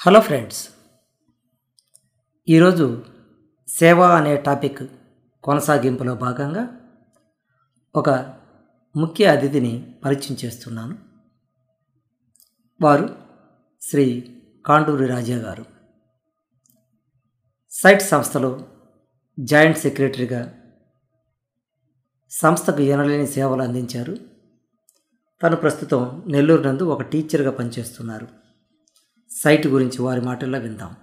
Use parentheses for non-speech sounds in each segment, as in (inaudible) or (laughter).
Hello friends. ఈరోజు సేవ అనే టాపిక్ కొనసాగింపులో భాగంగా ఒక ముఖ్య అతిథిని పరిచయం చేస్తున్నాను. వారు శ్రీ కాండూరి రాజా గారు. సైట్ సంస్థలో జాయింట్ సెక్రటరీగా సంస్థకు ఎనలేని సేవలు అందించారు. తను ప్రస్తుతం నెల్లూరు నందు ఒక టీచర్గా పనిచేస్తున్నారు. సైట్ గురించి వారి మాటల్లో విందాం.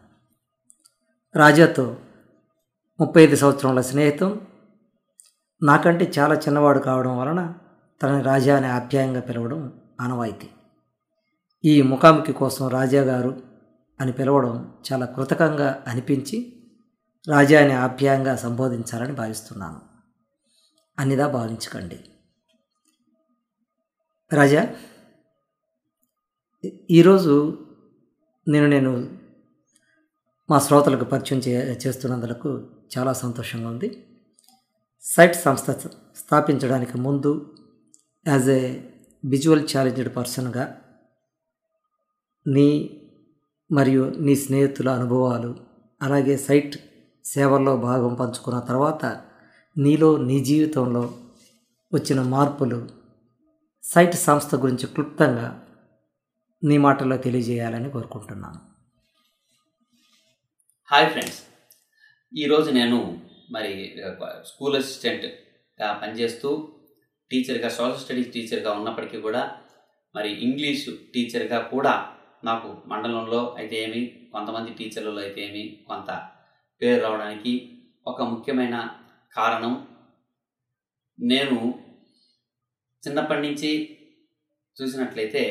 రాజాతో ముప్పై ఐదు సంవత్సరాల స్నేహితం. నాకంటే చాలా చిన్నవాడు కావడం వలన తనని రాజా అని ఆప్యాయంగా పిలవడం ఆనవాయితీ. ఈ ముఖాముఖి కోసం రాజా గారు అని పిలవడం చాలా కృతకంగా అనిపించి రాజాని ఆప్యాయంగా సంబోధించాలని భావిస్తున్నాను. అన్నిదా భావించకండి. రాజా ఈరోజు నేను నేను మా శ్రోతలకు పరిచయం చే చేస్తున్నందుకు చాలా సంతోషంగా ఉంది. సైట్ సంస్థ స్థాపించడానికి ముందు యాజ్ ఏ విజువల్ ఛాలెంజ్డ్ పర్సన్గా నీ మరియు నీ స్నేహితుల అనుభవాలు అలాగే సైట్ సేవల్లో భాగం పంచుకున్న తర్వాత నీలో నీ జీవితంలో వచ్చిన మార్పులు సైట్ సంస్థ గురించి క్లుప్తంగా నీ మాటల్లో తెలియజేయాలని కోరుకుంటున్నాను. Hi friends. ఈరోజు నేను మరి స్కూల్ అసిస్టెంట్గా పనిచేస్తూ టీచర్గా సోషల్ స్టడీస్ టీచర్గా ఉన్నప్పటికీ కూడా మరి ఇంగ్లీషు టీచర్గా కూడా నాకు మండలంలో అయితే ఏమి కొంతమంది టీచర్లలో అయితే ఏమి కొంత పేరు రావడానికి ఒక ముఖ్యమైన కారణం. నేను చిన్నప్పటి నుంచి చూసినట్లయితే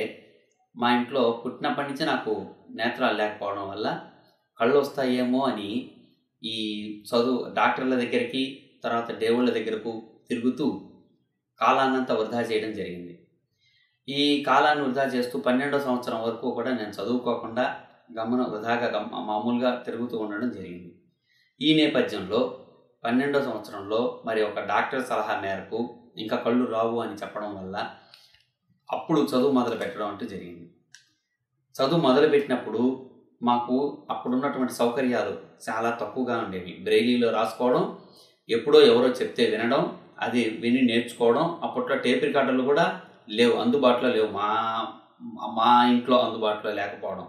మా ఇంట్లో పుట్టినప్పటి నుంచి నాకు నేత్రాలు లేకపోవడం వల్ల కళ్ళు వస్తాయేమో అని ఈ చదువు డాక్టర్ల దగ్గరికి తర్వాత దేవుళ్ళ దగ్గరకు తిరుగుతూ కాలాన్నంతా వృధా చేయడం జరిగింది. ఈ కాలాన్ని వృధా చేస్తూ పన్నెండో సంవత్సరం వరకు కూడా నేను చదువుకోకుండా గమన వృధాగా గమ మామూలుగా తిరుగుతూ ఉండడం జరిగింది. ఈ నేపథ్యంలో పన్నెండో సంవత్సరంలో మరి ఒక డాక్టర్ సలహా మేరకు ఇంకా కళ్ళు రావు అని చెప్పడం వల్ల అప్పుడు చదువు మొదలు పెట్టడం అంటూ జరిగింది. చదువు మొదలుపెట్టినప్పుడు మాకు అప్పుడున్నటువంటి సౌకర్యాలు చాలా తక్కువగా ఉండేవి. బ్రెయిలీలో రాసుకోవడం ఎప్పుడో ఎవరో చెప్తే వినడం అది విని నేర్చుకోవడం అప్పట్లో టేప్ రికార్డర్లు కూడా లేవు అందుబాటులో లేవు. మా మా ఇంట్లో అందుబాటులో లేకపోవడం.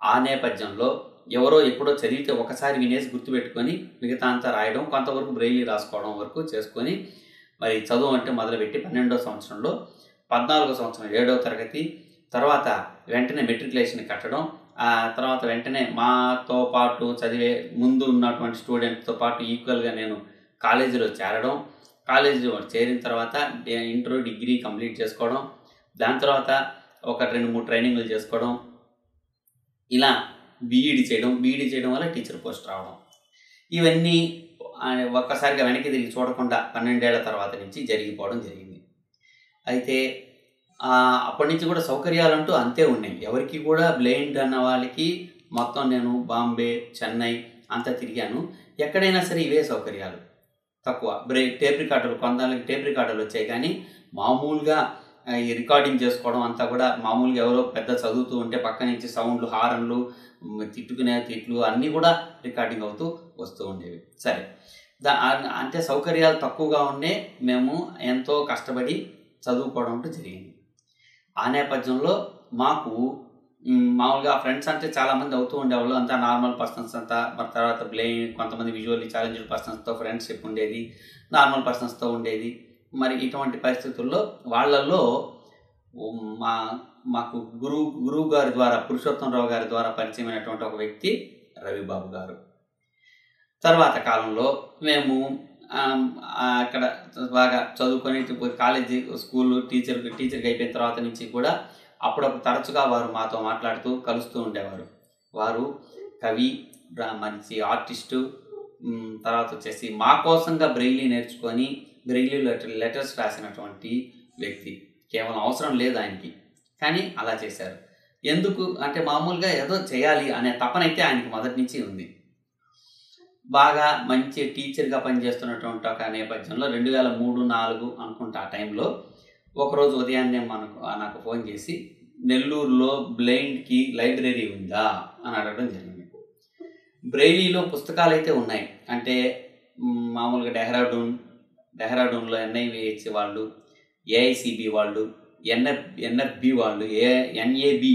ఆ నేపథ్యంలో ఎవరో ఎప్పుడో చదివితే ఒకసారి వినేసి గుర్తుపెట్టుకొని మిగతా అంతా రాయడం కొంతవరకు బ్రెయిలీ రాసుకోవడం వరకు చేసుకొని మరి చదువు అంటే మొదలుపెట్టి పన్నెండో సంవత్సరంలో పద్నాలుగో సంవత్సరం ఏడవ తరగతి తర్వాత వెంటనే మెట్రికులేషన్ కట్టడం ఆ తర్వాత వెంటనే మాతో పాటు చదివే ముందు ఉన్నటువంటి స్టూడెంట్తో పాటు ఈక్వల్గా నేను కాలేజీలో చేరడం కాలేజీలో చేరిన తర్వాత ఇంటర్ డిగ్రీ కంప్లీట్ చేసుకోవడం దాని తర్వాత ఒక రెండు మూడు ట్రైనింగ్లు చేసుకోవడం ఇలా బీఈడి చేయడం బీఈడి చేయడం వల్ల టీచర్ పోస్ట్ రావడం. ఇవన్నీ ఒక్కసారిగా వెనక్కి తిరిగి చూడకుండా పన్నెండేళ్ళ తర్వాత నుంచి జరిగిపోవడం జరిగింది. అయితే అప్పటి నుంచి కూడా సౌకర్యాలు అంటూ అంతే ఉన్నాయి. ఎవరికి కూడా బ్లైండ్ అన్న వాళ్ళకి మొత్తం నేను బాంబే చెన్నై అంతా తిరిగాను. ఎక్కడైనా సరే ఇవే సౌకర్యాలు. తక్కువ. బ్రే టేప్ రికార్డర్లు కొంతమందికి టేప్ రికార్డర్లు వచ్చాయి కానీ మామూలుగా ఈ రికార్డింగ్ చేసుకోవడం అంతా కూడా మామూలుగా ఎవరో పెద్ద చదువుతూ ఉంటే పక్క నుంచి సౌండ్లు హారన్లు తిట్టుకునే తిట్లు అన్నీ కూడా రికార్డింగ్ అవుతూ వస్తూ ఉండేవి. సరే. దా అంటే సౌకర్యాలు తక్కువగా ఉండే మేము ఎంతో కష్టపడి చదువుకోవడం అంటే జరిగింది. ఆ నేపథ్యంలో మాకు మామూలుగా ఫ్రెండ్స్ అంటే చాలామంది అవుతూ ఉండేవాళ్ళు. అంతా నార్మల్ పర్సన్స్ అంతా. మరి తర్వాత బ్లెయిన్ కొంతమంది విజువల్లీ ఛాలెంజ్డ్ పర్సన్స్తో ఫ్రెండ్షిప్ ఉండేది. నార్మల్ పర్సన్స్తో ఉండేది. మరి ఇటువంటి పరిస్థితుల్లో వాళ్ళల్లో మా మాకు గురువు గురువు గారి ద్వారా పురుషోత్తమరావు గారి ద్వారా పరిచయమైనటువంటి ఒక వ్యక్తి రవిబాబు గారు. తర్వాత కాలంలో మేము అక్కడ బాగా చదువుకొని కాలేజీ స్కూల్ టీచర్ టీచర్కి అయిపోయిన తర్వాత నుంచి కూడా అప్పుడప్పుడు తరచుగా వారు మాతో మాట్లాడుతూ కలుస్తూ ఉండేవారు. వారు కవి మంచి ఆర్టిస్టు తర్వాత వచ్చేసి మా కోసంగా బ్రెయిలీ నేర్చుకొని బ్రెయిలీ లెటర్ లెటర్స్ రాసినటువంటి వ్యక్తి. కేవలం అవసరం లేదు ఆయనకి. కానీ అలా చేశారు. ఎందుకు? అంటే మామూలుగా ఏదో చేయాలి అనే తపనైతే ఆయనకి మొదటి నుంచి ఉంది. బాగా మంచి టీచర్గా పనిచేస్తున్నటువంటి ఒక నేపథ్యంలో రెండు వేల మూడు నాలుగు అనుకుంటా ఆ టైంలో ఒకరోజు ఉదయాన్నే మనకు నాకు ఫోన్ చేసి నెల్లూరులో బ్లైండ్కి లైబ్రరీ ఉందా? అని అడగడం జరిగింది. బ్రెయిలీలో పుస్తకాలు అయితే ఉన్నాయి. అంటే మామూలుగా డెహ్రాడూన్ డెహ్రాడూన్లో ఎన్ఐవిహెచ్ వాళ్ళు ఏఐసిబి వాళ్ళు ఎన్ఎఫ్ ఎన్ఎఫ్బి వాళ్ళు ఏ ఎన్ఏబి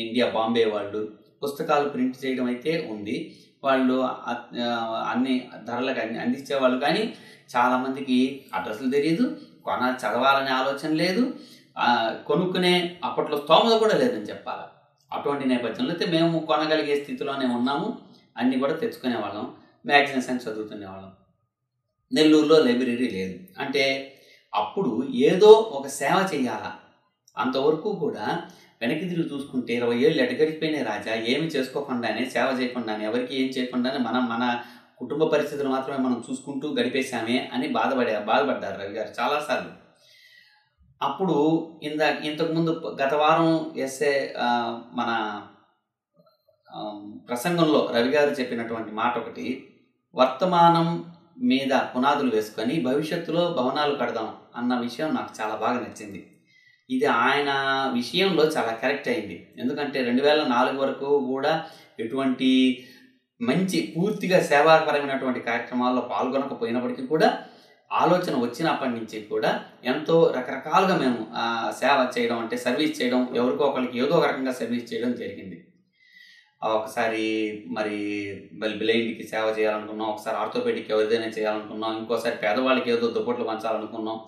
ఇండియా బాంబే వాళ్ళు పుస్తకాలు ప్రింట్ చేయడం అయితే ఉంది. వాళ్ళు అన్ని ధరలకు అన్ని అందించేవాళ్ళు. కానీ చాలామందికి అడ్రస్లు తెలియదు కొన చదవాలనే ఆలోచన లేదు. కొనుక్కునే అప్పట్లో స్తోమత కూడా లేదని చెప్పాలి. అటువంటి నేపథ్యంలో అయితే మేము కొనగలిగే స్థితిలోనే ఉన్నాము. అన్నీ కూడా తెచ్చుకునే వాళ్ళం మ్యాగజైన్స్ అని చదువుకునే వాళ్ళం నెల్లూరులో లైబ్రరీ లేదు. అంటే అప్పుడు ఏదో ఒక సేవ చేయాలా? అంతవరకు కూడా వెనక్కి తిరిగి చూసుకుంటే ఇరవై ఏళ్ళు ఎడగడిపోయినాయి రాజా ఏమి చేసుకోకుండానే సేవ చేయకుండానే ఎవరికి ఏం చేయకుండానే మనం మన కుటుంబ పరిస్థితులు మాత్రమే మనం చూసుకుంటూ గడిపేశామే అని బాధపడే బాధపడ్డారు రవి గారు చాలాసార్లు. అప్పుడు ఇంత ఇంతకుముందు గత వారం ఎస్ఏ మన ప్రసంగంలో రవి గారు చెప్పినటువంటి మాట ఒకటి వర్తమానం మీద పునాదులు వేసుకొని భవిష్యత్తులో భవనాలు కడదాం అన్న విషయం నాకు చాలా బాగా నచ్చింది. ఇది ఆయన విషయంలో చాలా కరెక్ట్ అయింది. ఎందుకంటే రెండు వేల నాలుగు వరకు కూడా ఎటువంటి మంచి పూర్తిగా సేవాపరమైనటువంటి కార్యక్రమాల్లో పాల్గొనకపోయినప్పటికీ కూడా ఆలోచన వచ్చినప్పటి నుంచి కూడా ఎంతో రకరకాలుగా మేము సేవ చేయడం అంటే సర్వీస్ చేయడం ఎవరికో ఒకరికి ఏదో ఒక రకంగా సర్వీస్ చేయడం జరిగింది. ఒకసారి మరి బ్లైండ్కి సేవ చేయాలనుకున్నాం ఒకసారి ఆర్థోపెడిక్ ఎవరిదైనా చేయాలనుకున్నాం ఇంకోసారి పేదవాళ్ళకి ఏదో దుప్పట్లు పంచాలనుకున్నాం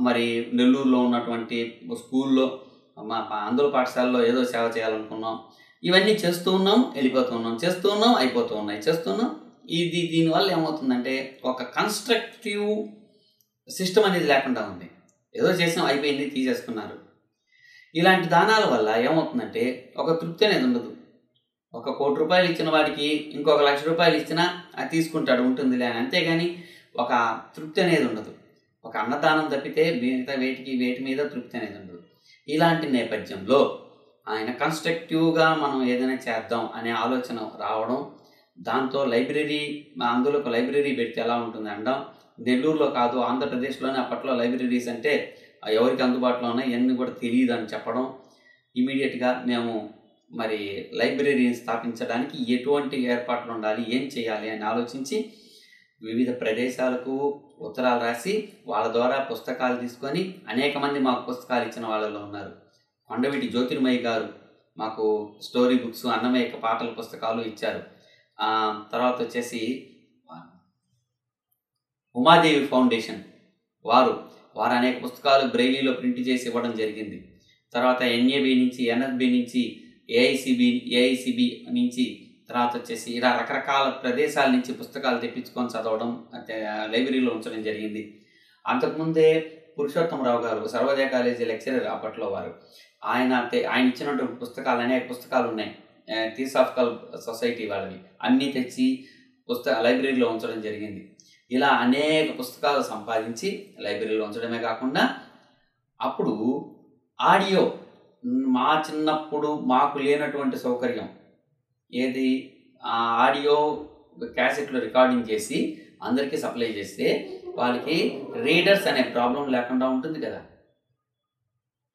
మరి నెల్లూరులో ఉన్నటువంటి స్కూల్లో మా మా ఆంధ్ర పాఠశాలలో ఏదో సేవ చేయాలనుకున్నాం. ఇవన్నీ చేస్తూ ఉన్నాం వెళ్ళిపోతూ ఉన్నాం. చేస్తూ ఉన్నాం అయిపోతూ ఉన్నాయి. చేస్తున్నాం ఇది దీనివల్ల ఏమవుతుందంటే ఒక కన్స్ట్రక్టివ్ సిస్టమ్ అనేది లేకుండా ఉంది. ఏదో చేసాం అయిపోయింది తీసేసుకున్నారు. ఇలాంటి దానాల వల్ల ఏమవుతుందంటే ఒక తృప్తి అనేది ఉండదు. ఒక కోటి రూపాయలు ఇచ్చిన వాడికి ఇంకొక లక్ష రూపాయలు ఇచ్చినా అది తీసుకుంటాడు ఉంటుందిలే అని. అంతేగాని ఒక తృప్తి అనేది ఉండదు. ఒక అన్నదానం తప్పితే మిగతా వేటికి వేటి మీద తృప్తి అనేది ఉండదు. ఇలాంటి నేపథ్యంలో ఆయన కన్స్ట్రక్టివ్గా మనం ఏదైనా చేద్దాం అనే ఆలోచన రావడం దాంతో లైబ్రరీ అందులో ఒక లైబ్రరీ పెడితే ఎలా ఉంటుంది అనడం నెల్లూరులో కాదు ఆంధ్రప్రదేశ్లోనే అప్పట్లో లైబ్రరీస్ అంటే ఎవరికి అందుబాటులో ఉన్నాయి ఇవన్నీ కూడా తెలియదు అని చెప్పడం. ఇమీడియట్గా మేము మరి లైబ్రరీని స్థాపించడానికి ఎటువంటి ఏర్పాట్లు ఉండాలి ఏం చేయాలి అని ఆలోచించి వివిధ ప్రదేశాలకు ఉత్తరాలు రాసి వాళ్ళ ద్వారా పుస్తకాలు తీసుకొని అనేక మంది మాకు పుస్తకాలు ఇచ్చిన వాళ్ళలో ఉన్నారు. కొండవీటి జ్యోతిర్మయ్య గారు మాకు స్టోరీ బుక్స్ అన్నమయ్య పాటల పుస్తకాలు ఇచ్చారు. తర్వాత వచ్చేసి ఉమాదేవి ఫౌండేషన్ వారు వారు అనేక పుస్తకాలు బ్రెయిలీలో ప్రింట్ చేసి ఇవ్వడం జరిగింది. తర్వాత ఎన్ఏబి నుంచి ఎన్ఎఫ్బి నుంచి ఏఐసిబి ఏఐసిబి నుంచి తర్వాత వచ్చేసి ఇలా రకరకాల ప్రదేశాల నుంచి పుస్తకాలు తెప్పించుకొని చదవడం లైబ్రరీలో ఉంచడం జరిగింది. అంతకుముందే పురుషోత్తమరావు గారు సర్వోదయ కాలేజీ లెక్చరర్ అప్పట్లో వారు. ఆయన తె- ఆయన ఇచ్చినటువంటి పుస్తకాలు అనేక పుస్తకాలు ఉన్నాయి. థియోసాఫికల్ సొసైటీ వాళ్ళవి. అన్నీ తెచ్చి పుస్తక లైబ్రరీలో ఉంచడం జరిగింది. ఇలా అనేక పుస్తకాలు సంపాదించి లైబ్రరీలో ఉంచడమే కాకుండా అప్పుడు ఆడియో మా చిన్నప్పుడు మాకు లేనటువంటి సౌకర్యం ఏది? ఆ ఆడియో క్యాసెట్లో రికార్డింగ్ చేసి అందరికీ సప్లై చేస్తే వాళ్ళకి రీడర్స్ అనే ప్రాబ్లం లేకుండా ఉంటుంది కదా.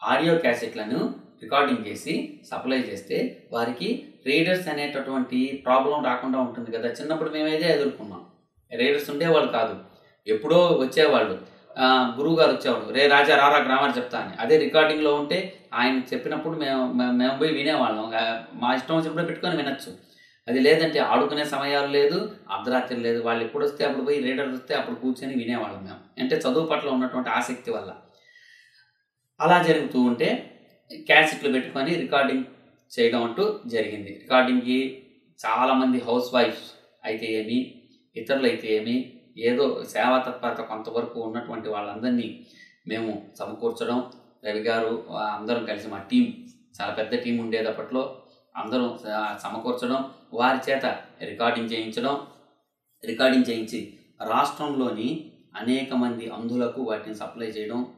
ఆడియో క్యాసెట్లను రికార్డింగ్ చేసి సప్లై చేస్తే వారికి రీడర్స్ అనేటటువంటి ప్రాబ్లం రాకుండా ఉంటుంది కదా. చిన్నప్పుడు మేమైతే ఎదుర్కొన్నాం. రీడర్స్ ఉండేవాళ్ళు కాదు. ఎప్పుడో వచ్చేవాళ్ళు. గురువు గారు వచ్చేవాడు రే రాజా రారా గ్రామర్ చెప్తా అని. అదే రికార్డింగ్లో ఉంటే ఆయన చెప్పినప్పుడు మేము మేము పోయి వినేవాళ్ళం. మా ఇష్టం వచ్చినప్పుడు పెట్టుకొని వినొచ్చు. అది లేదంటే ఆడుకునే సమయాలు లేదు అర్ధరాత్రి లేదు. వాళ్ళు ఎప్పుడు వస్తే అప్పుడు పోయి రీడర్ వస్తే అప్పుడు కూర్చొని వినేవాళ్ళం మేము. అంటే చదువు పట్ల ఉన్నటువంటి ఆసక్తి వల్ల. అలా జరుగుతూ ఉంటే క్యాసెట్లు పెట్టుకొని రికార్డింగ్ చేయడం అంటూ జరిగింది. రికార్డింగ్కి చాలామంది హౌస్ వైఫ్స్ అయితే ఏమి ఇతరులు అయితే ఏమి ఏదో సేవా తత్పరత కొంతవరకు ఉన్నటువంటి వాళ్ళందరినీ మేము సమకూర్చడం. రవి గారు అందరం కలిసి మా టీం చాలా పెద్ద టీం ఉండేటప్పట్లో అందరం సమకూర్చడం. వారి చేత రికార్డింగ్ చేయించడం. రికార్డింగ్ చేయించి రాష్ట్రంలోని అనేక మంది అంధులకు వాటిని సప్లై చేయడం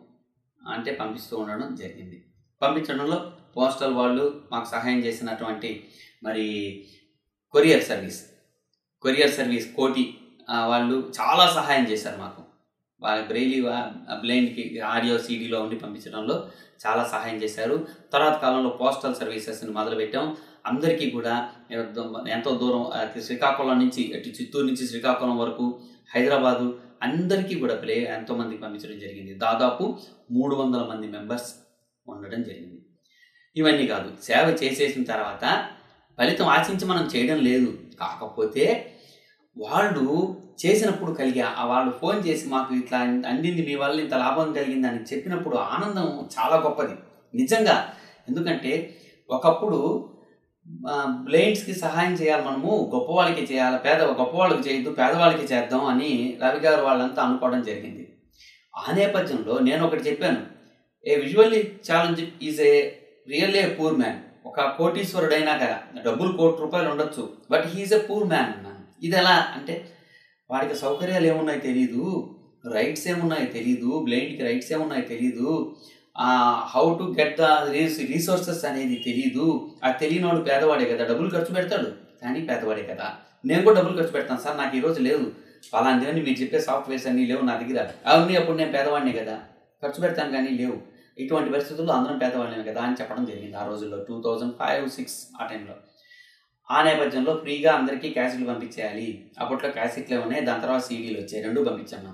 అంటే పంపిస్తూ ఉండడం జరిగింది. పంపించడంలో పోస్టల్ వాళ్ళు మాకు సహాయం చేసినటువంటి మరి కొరియర్ సర్వీస్ కొరియర్ సర్వీస్ కోటి వాళ్ళు చాలా సహాయం చేశారు మాకు. వాళ్ళ బ్రెయిలీ బ్లైండ్కి ఆడియో సీడీలో ఉండి పంపించడంలో చాలా సహాయం చేశారు. తర్వాత కాలంలో పోస్టల్ సర్వీసెస్ని మొదలుపెట్టాం. అందరికీ కూడా ఎంతో దూరం శ్రీకాకుళం నుంచి అటు చిత్తూరు నుంచి శ్రీకాకుళం వరకు హైదరాబాదు అందరికీ కూడా ప్లే ఎంతోమందికి పంపించడం జరిగింది. దాదాపు మూడు వందల మంది మెంబర్స్ ఉండడం జరిగింది. ఇవన్నీ కాదు సేవ చేసేసిన తర్వాత ఫలితం ఆశించి మనం చేయడం లేదు. కాకపోతే వాళ్ళు చేసినప్పుడు కలిగే ఆ వాళ్ళు ఫోన్ చేసి మాకు ఇట్లా అందింది మీ వల్ల ఇంత లాభం కలిగింది అని చెప్పినప్పుడు ఆనందం చాలా గొప్పది. నిజంగా. ఎందుకంటే ఒకప్పుడు బ్లైండ్స్కి సహాయం చేయాలి మనము గొప్పవాళ్ళకి చేయాలి పేద గొప్పవాళ్ళకి చేయొద్దు పేదవాళ్ళకి చేద్దాం అని రవి గారు వాళ్ళంతా అనుకోవడం జరిగింది. ఆ నేపథ్యంలో నేను ఒకటి చెప్పాను. A visually challenge is a real a poor man. ఒక కోటీశ్వరుడైనా కదా డబ్బులు కోటి రూపాయలు ఉండొచ్చు but he's a poor man. ఇది ఎలా అంటే వాడికి సౌకర్యాలు ఏమున్నాయో తెలియదు రైట్స్ ఏమున్నాయో తెలియదు బ్లైండ్కి రైట్స్ ఏమున్నాయి తెలియదు how to get the resources అనేది తెలీదు. ఆ తెలియనోడు పేదవాడే కదా డబ్బులు ఖర్చు పెడతాడు. కానీ పేదవాడే కదా. నేను కూడా డబ్బులు ఖర్చు పెడతాను సార్ నాకు ఈరోజు లేదు. అలాంటివన్నీ మీరు చెప్పే సాఫ్ట్వేర్స్ అన్నీ లేవు నా దగ్గర. అవన్నీ అప్పుడు నేను పేదవాడినే కదా. ఖర్చు పెడతాను కానీ లేవు. ఇటువంటి పరిస్థితుల్లో అందరం పేదవాళ్ళమే కదా అని చెప్పడం జరిగింది ఆ రోజుల్లో టూ థౌజండ్ ఫైవ్ సిక్స్ ఆ టైంలో. ఆ నేపథ్యంలో ఫ్రీగా అందరికీ క్యాసెట్లు పంపించేయాలి. అప్పట్లో క్యాసెట్లే ఉన్నాయి దాని తర్వాత సీడీలు వచ్చాయి రెండు పంపించాను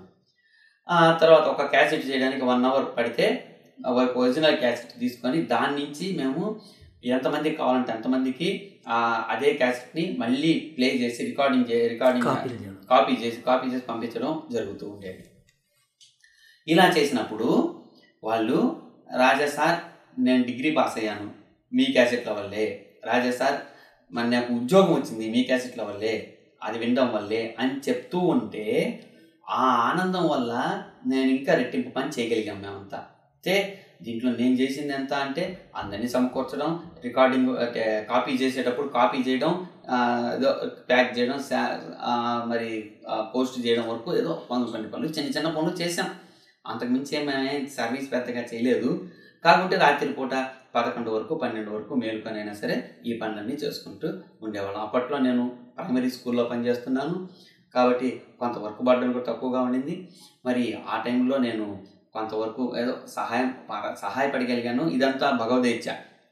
తర్వాత ఒక క్యాసెట్ చేయడానికి వన్ అవర్ పడితే ఒక ఒరిజినల్ క్యాసెట్ తీసుకొని దాని నుంచి మేము ఎంతమందికి కావాలంటే అంతమందికి అదే క్యాసెట్ని మళ్ళీ ప్లే చేసి రికార్డింగ్ చే రికార్డింగ్ కాపీ చేసి కాపీ చేసి పంపించడం జరుగుతూ ఉండేది. ఇలా చేసినప్పుడు వాళ్ళు రాజా సార్ నేను డిగ్రీ పాస్ అయ్యాను. మీ క్యాసెట్ల వల్లే. రాజా సార్ మరి నాకు ఉద్యోగం వచ్చింది మీ క్యాసెట్ల వల్లే అది వినడం వల్లే అని చెప్తూ ఉంటే ఆ ఆనందం వల్ల నేను ఇంకా రెట్టింపు పని చేయగలిగాం మేమంతా. అయితే దీంట్లో నేను చేసింది ఎంత అంటే అందరినీ సమకూర్చడం రికార్డింగ్ అంటే కాపీ చేసేటప్పుడు కాపీ చేయడం ఏదో ప్యాక్ చేయడం మరి పోస్ట్ చేయడం వరకు ఏదో పనులు కొన్ని పనులు చిన్న చిన్న పనులు చేసాం అంతకుమించి మేమే సర్వీస్ పెద్దగా చేయలేదు. కాకుంటే రాత్రిపూట పదకొండు వరకు పన్నెండు వరకు మేలుకొనైనా సరే ఈ పనులన్నీ చేసుకుంటూ ఉండేవాళ్ళం. అప్పట్లో నేను ప్రైమరీ స్కూల్లో పనిచేస్తున్నాను. కాబట్టి కొంత వర్క్ బర్డన్ కూడా తక్కువగా ఉండింది. మరి ఆ టైంలో నేను కొంతవరకు ఏదో సహాయం ప- సహాయపడగలిగాను. ఇదంతా భగవద్గీత.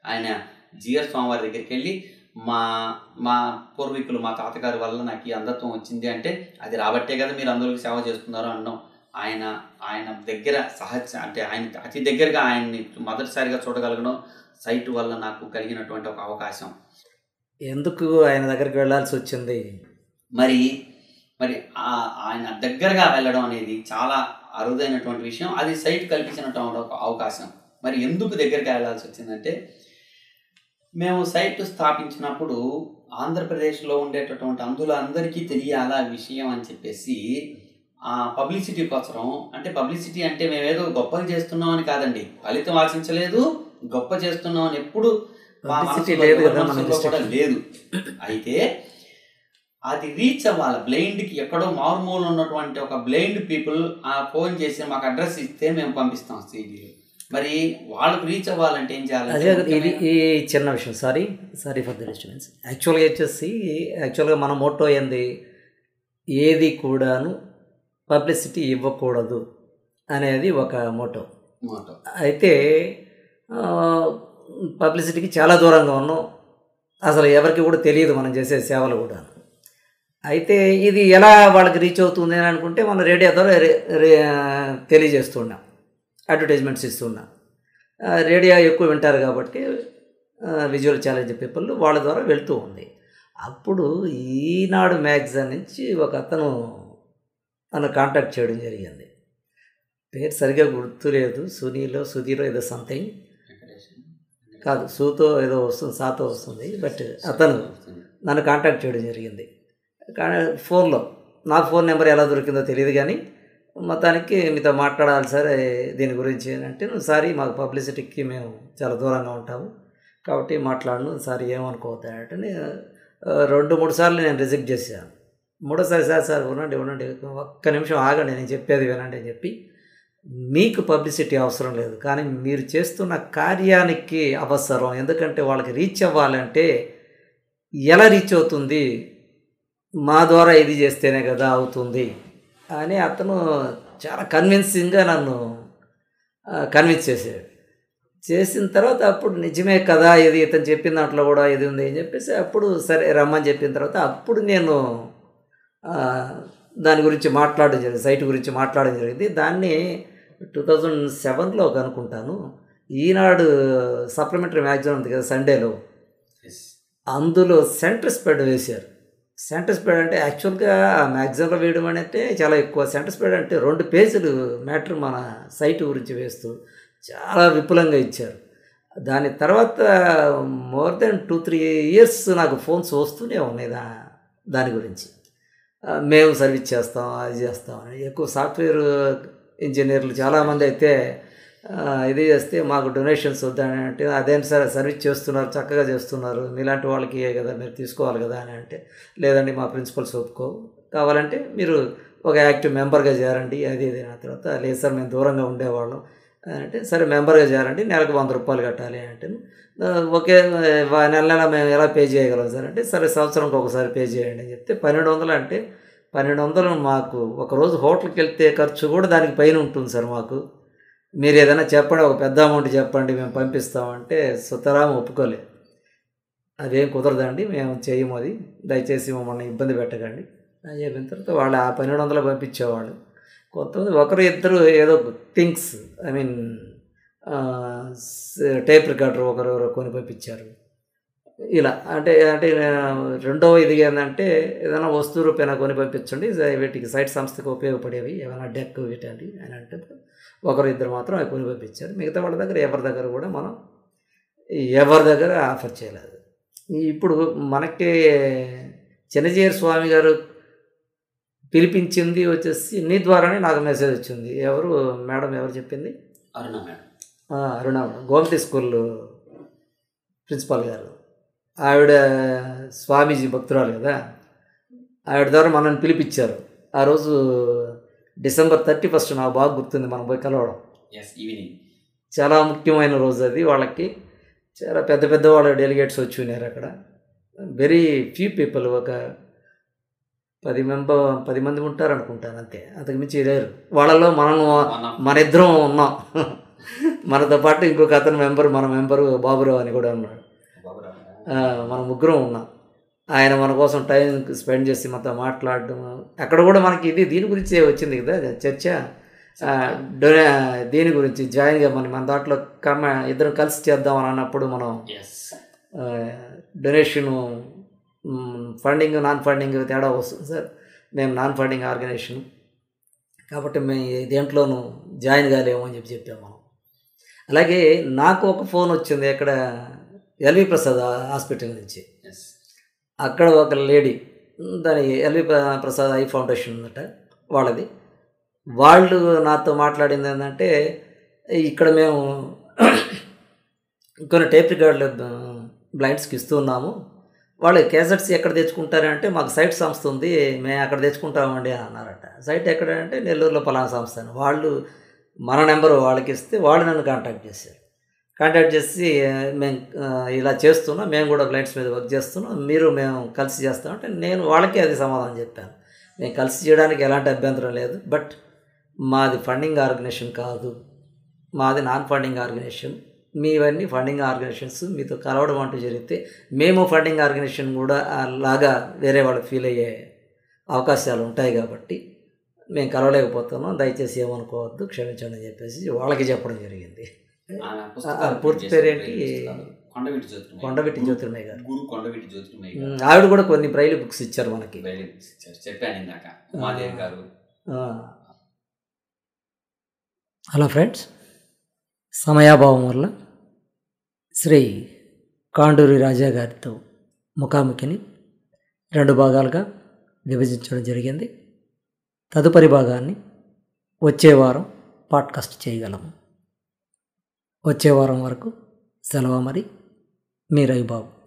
ఆయన జిఆర్ స్వామివారి దగ్గరికి వెళ్ళి మా మా పూర్వీకులు మా తాతగారి వల్ల నాకు ఈ అంధత్వం వచ్చింది అంటే అది రాబట్టే కదా మీరు అందరికి సేవ చేస్తున్నారు అన్నాం. ఆయన ఆయన దగ్గర సహజ అంటే ఆయన అతి దగ్గరగా ఆయన్ని మొదటిసారిగా చూడగలగడం సైట్ వల్ల నాకు కలిగినటువంటి ఒక అవకాశం. ఎందుకు ఆయన దగ్గరికి వెళ్ళాల్సి వచ్చింది? మరి మరి ఆయన దగ్గరగా వెళ్ళడం అనేది చాలా అరుదైనటువంటి విషయం. అది సైట్ కల్పించినటువంటి ఒక అవకాశం. మరి ఎందుకు దగ్గరికి వెళ్ళాల్సి వచ్చిందంటే మేము సైట్ స్థాపించినప్పుడు ఆంధ్రప్రదేశ్లో ఉండేటటువంటి అందులందరికీ తెలియాలా ఈ విషయం అని చెప్పేసి పబ్లిసిటీ కోసం అంటే పబ్లిసిటీ అంటే మేమేదో గొప్పలు చేస్తున్నాం అని కాదండి. ఫలితం ఆశించలేదు గొప్ప చేస్తున్నాం అని ఎప్పుడు కూడా. లేదు. అయితే అది రీచ్ అవ్వాలి. బ్లైండ్కి ఎక్కడో మారుమూల ఉన్నటువంటి ఒక బ్లైండ్ పీపుల్ ఆ ఫోన్ చేసి మాకు అడ్రస్ ఇస్తే మేము పంపిస్తాం సీడీలు మరి వాళ్ళకు రీచ్ అవ్వాలంటే ఏం చేయాలి ఇది ఈ చిన్న విషయం. Sorry sorry for the disturbance యాక్చువల్గా వచ్చేసి యాక్చువల్గా మన మోటో ఏంది? ఏది కూడాను పబ్లిసిటీ ఇవ్వకూడదు అనేది ఒక మోటో. మోటో. అయితే పబ్లిసిటీకి చాలా దూరంగా ఉన్నాం. అసలు ఎవరికి కూడా తెలియదు మనం చేసే సేవలు కూడా. అయితే ఇది ఎలా వాళ్ళకి రీచ్ అవుతుంది అని అనుకుంటే మనం రేడియో ద్వారా తెలియజేస్తున్నాం అడ్వర్టైజ్మెంట్స్ ఇస్తున్నాం రేడియో ఎక్కువ వింటారు కాబట్టి విజువల్ ఛాలెంజ్ పీపుల్ వాళ్ళ ద్వారా వెళ్తూ ఉంది. అప్పుడు ఈనాడు మ్యాగజైన్ నుంచి ఒక అతను నన్ను కాంటాక్ట్ చేయడం జరిగింది. పేరు సరిగా గుర్తులేదు సునీలో సుధీరో ఏదో సంథింగ్ కాదు సూతో ఏదో వస్తుంది సాతో వస్తుంది బట్ అతను నన్ను కాంటాక్ట్ చేయడం జరిగింది. కానీ ఫోన్లో నా ఫోన్ నెంబర్ ఎలా దొరికిందో తెలియదు కానీ మొత్తానికి మీతో మాట్లాడాలి సార్ దీని గురించి అంటే సారి సారీ మాకు పబ్లిసిటీకి మేము చాలా దూరంగా ఉంటాము. కాబట్టి మాట్లాడను సారీ ఏమనుకోవద్దు అంటే నేను, రెండు మూడు సార్లు నేను రిజెక్ట్ చేశాను. మూడోసారి సార్ సార్ ఉండండి ఉండండి. ఒక్క నిమిషం ఆగండి నేను చెప్పేది వినండి అని చెప్పి మీకు పబ్లిసిటీ అవసరం లేదు కానీ మీరు చేస్తున్న కార్యానికి అవసరం. ఎందుకంటే వాళ్ళకి రీచ్ అవ్వాలంటే ఎలా రీచ్ అవుతుంది? మా ద్వారా ఇది చేస్తేనే కదా అవుతుంది అని అతను చాలా కన్విన్సింగ్గా నన్ను కన్విన్స్ చేసాడు చేసిన తర్వాత అప్పుడు నిజమే కదా ఇది ఇతను చెప్పిన దాంట్లో కూడా ఇది ఉంది అని చెప్పేసి అప్పుడు సరే రమ్మని చెప్పిన తర్వాత అప్పుడు నేను దాని గురించి మాట్లాడడం జరిగింది సైట్ గురించి మాట్లాడడం జరిగింది. దాన్ని టూ థౌజండ్ సెవెన్లో అనుకుంటాను. ఈనాడు సప్లిమెంటరీ మ్యాగజైన్ ఉంది కదా సండేలో. అందులో సెంటర్ స్ప్రెడ్ వేశారు. సెంటర్ స్ప్రెడ్ అంటే యాక్చువల్గా ఆ మ్యాగజైన్లో వేయడం అంటే చాలా ఎక్కువ. సెంటర్ స్ప్రెడ్ అంటే రెండు పేజీలు మ్యాటర్ మన సైట్ గురించి వేస్తూ చాలా విపులంగా ఇచ్చారు. దాని తర్వాత more than two three years నాకు ఫోన్స్ వస్తూనే ఉన్నాయి దా దాని గురించి. మేము సర్వీస్ చేస్తాం అది చేస్తాం ఎక్కువ సాఫ్ట్వేర్ ఇంజనీర్లు చాలామంది అయితే ఇది చేస్తే మాకు డొనేషన్స్ వద్దని అంటే అదేం సరే సర్వీస్ చేస్తున్నారు చక్కగా చేస్తున్నారు మీలాంటి వాళ్ళకి కదా మీరు తీసుకోవాలి కదా అని అంటే లేదండి మా ప్రిన్సిపల్స్ ఒప్పుకో కావాలంటే మీరు ఒక యాక్టివ్ మెంబర్గా చేరండి అది ఇది అన్న తర్వాత లేదు సార్ మేము దూరంగా ఉండేవాళ్ళం. అంటే సరే మెంబర్గా చేరండి నెలకు వంద రూపాయలు కట్టాలి అంటే ఒకే వా- నెల నెల మేము ఎలా పే చేయగలం సార్? అంటే సరే సంవత్సరంకి ఒకసారి పే చేయండి అని చెప్తే పన్నెండు వందలు అంటే పన్నెండు వందలు మాకు ఒకరోజు హోటల్కి వెళ్తే ఖర్చు కూడా దానికి పైన ఉంటుంది సార్ మాకు. మీరు ఏదైనా చెప్పండి ఒక పెద్ద అమౌంట్ చెప్పండి మేము పంపిస్తామంటే సుతరాం ఒప్పుకోలేదు అదేం కుదరదండి మేము చేయము అది. దయచేసి మమ్మల్ని ఇబ్బంది పెట్టకండి. అని చెప్పిన తర్వాత వాళ్ళు ఆ పన్నెండు వందలు పంపించేవాళ్ళు. కొంతమంది ఒకరు ఇద్దరు ఏదో things I mean tape recorder ఒకరు కొని పంపించారు. ఇలా అంటే అంటే రెండవ ఇది ఏంటంటే ఏదైనా వస్తువు రూపాయన కొని పంపించండి వీటికి సైట్ సంస్థకు ఉపయోగపడేవి ఏమైనా డెక్ వీటండి అని అంటే ఒకరు ఇద్దరు మాత్రం అవి కొని పంపించారు. మిగతా వాళ్ళ దగ్గర ఎవరి దగ్గర కూడా మనం ఎవరి దగ్గర ఆఫర్ చేయలేదు. ఇప్పుడు మనకి చిన్నజీయర్ స్వామి గారు పిలిపించింది వచ్చేసి నీ ద్వారానే నాకు మెసేజ్ వచ్చింది. ఎవరు? మేడం ఎవరు చెప్పింది? Aruna madam. Aruna madam. Gomati school principal గారు. ఆవిడ స్వామీజీ భక్తురాలు కదా. ఆవిడ ద్వారా మనల్ని పిలిపించారు. ఆ రోజు డిసెంబర్ థర్టీ ఫస్ట్ నాకు బాగా గుర్తుంది మనం పోయి కలవడం. ఈవినింగ్ చాలా ముఖ్యమైన రోజు అది వాళ్ళకి. చాలా పెద్ద పెద్ద వాళ్ళ డెలిగేట్స్ వచ్చి ఉన్నారు అక్కడ. వెరీ ఫ్యూ పీపుల్ ఒక పది మెంబర్ పది మంది ఉంటారు అనుకుంటాను అంతే. అంతకు మించి లేరు. వాళ్ళలో మనం మన ఇద్దరం ఉన్నాం. (laughs) మనతో పాటు ఇంకొక అతను మెంబర్ మన మెంబరు బాబురావు అని కూడా ఉన్నాడు. మన ముగ్గురం ఉన్నాం. ఆయన మన కోసం టైం స్పెండ్ చేసి మనతో మాట్లాడడం అక్కడ కూడా మనకి ఇది దీని గురించే వచ్చింది కదా చర్చ. డొనే దీని గురించి జాయిన్గా మన మన దాంట్లో కమ ఇద్దరం కలిసి చేద్దాం అని అన్నప్పుడు మనం డొనేషను ఫండింగ్ నాన్ ఫండింగ్ తేడా వస్తుంది సార్. మేము నాన్ ఫండింగ్ ఆర్గనైజేషన్ కాబట్టి మేము దేంట్లోనూ జాయిన్ కాలేము అని చెప్పి చెప్పాము మనం. అలాగే నాకు ఒక ఫోన్ వచ్చింది ఇక్కడ ఎల్వి ప్రసాద్ హాస్పిటల్ నుంచి. అక్కడ ఒక లేడీ దాని ఎల్వి ప్ర- ప్రసాద్ ఐ ఫౌండేషన్ ఉందట వాళ్ళది. వాళ్ళు నాతో మాట్లాడింది ఏంటంటే ఇక్కడ మేము (coughs) కొన్ని టేప్ రికార్డులు బ్లైండ్స్కి ఇస్తూ ఉన్నాము. వాళ్ళు క్యాసెట్స్ ఎక్కడ తెచ్చుకుంటారంటే మాకు సైట్ సంస్థ ఉంది మేము అక్కడ తెచ్చుకుంటామండి అని అన్నారట. సైట్ ఎక్కడ అంటే నెల్లూరులో పలానా సంస్థ అని. వాళ్ళు మన నెంబరు వాళ్ళకి ఇస్తే వాళ్ళు నన్ను కాంటాక్ట్ చేశారు. కాంటాక్ట్ చేసి మేము ఇలా చేస్తున్నాం మేము కూడా క్లయింట్స్ మీద వర్క్ చేస్తున్నాం మీరు మేము కలిసి చేస్తామంటే నేను వాళ్ళకి అది సమాధానం చెప్పాను. మేము కలిసి చేయడానికి ఎలాంటి అభ్యంతరం లేదు బట్ మాది ఫండింగ్ ఆర్గనైజేషన్ కాదు. మాది నాన్ ఫండింగ్ ఆర్గనైజేషన్. మీవన్నీ ఫండింగ్ ఆర్గనైజేషన్స్ మీతో కలవడం అంటూ జరిగితే మేము ఫండింగ్ ఆర్గనైజేషన్ కూడా లాగా వేరే వాళ్ళు ఫీల్ అయ్యే అవకాశాలు ఉంటాయి కాబట్టి మేము కలవలేకపోతున్నాం. దయచేసి ఏమనుకోవద్దు క్షమించండి అని చెప్పేసి వాళ్ళకి చెప్పడం జరిగింది. పూర్తి పేరేంటి? కొండవీటి జ్యోతిర్మయ్య గురు- గారు. కొండవీటి జ్యోతిర్మయ్య ఆవిడ కూడా కొన్ని బ్రైల్ బుక్స్ ఇచ్చారు మనకి. చెప్పాను ఇందాక. గారు. Hello friends. సమయాభావం వల్ల శ్రీ కాండూరి రాజా గారితో ముఖాముఖిని రెండు భాగాలుగా విభజించడం జరిగింది. తదుపరి భాగాన్ని వచ్చే వారం పాడ్కాస్ట్ చేయగలము. వచ్చే వారం వరకు సెలవు మరి మీ రవిబాబు.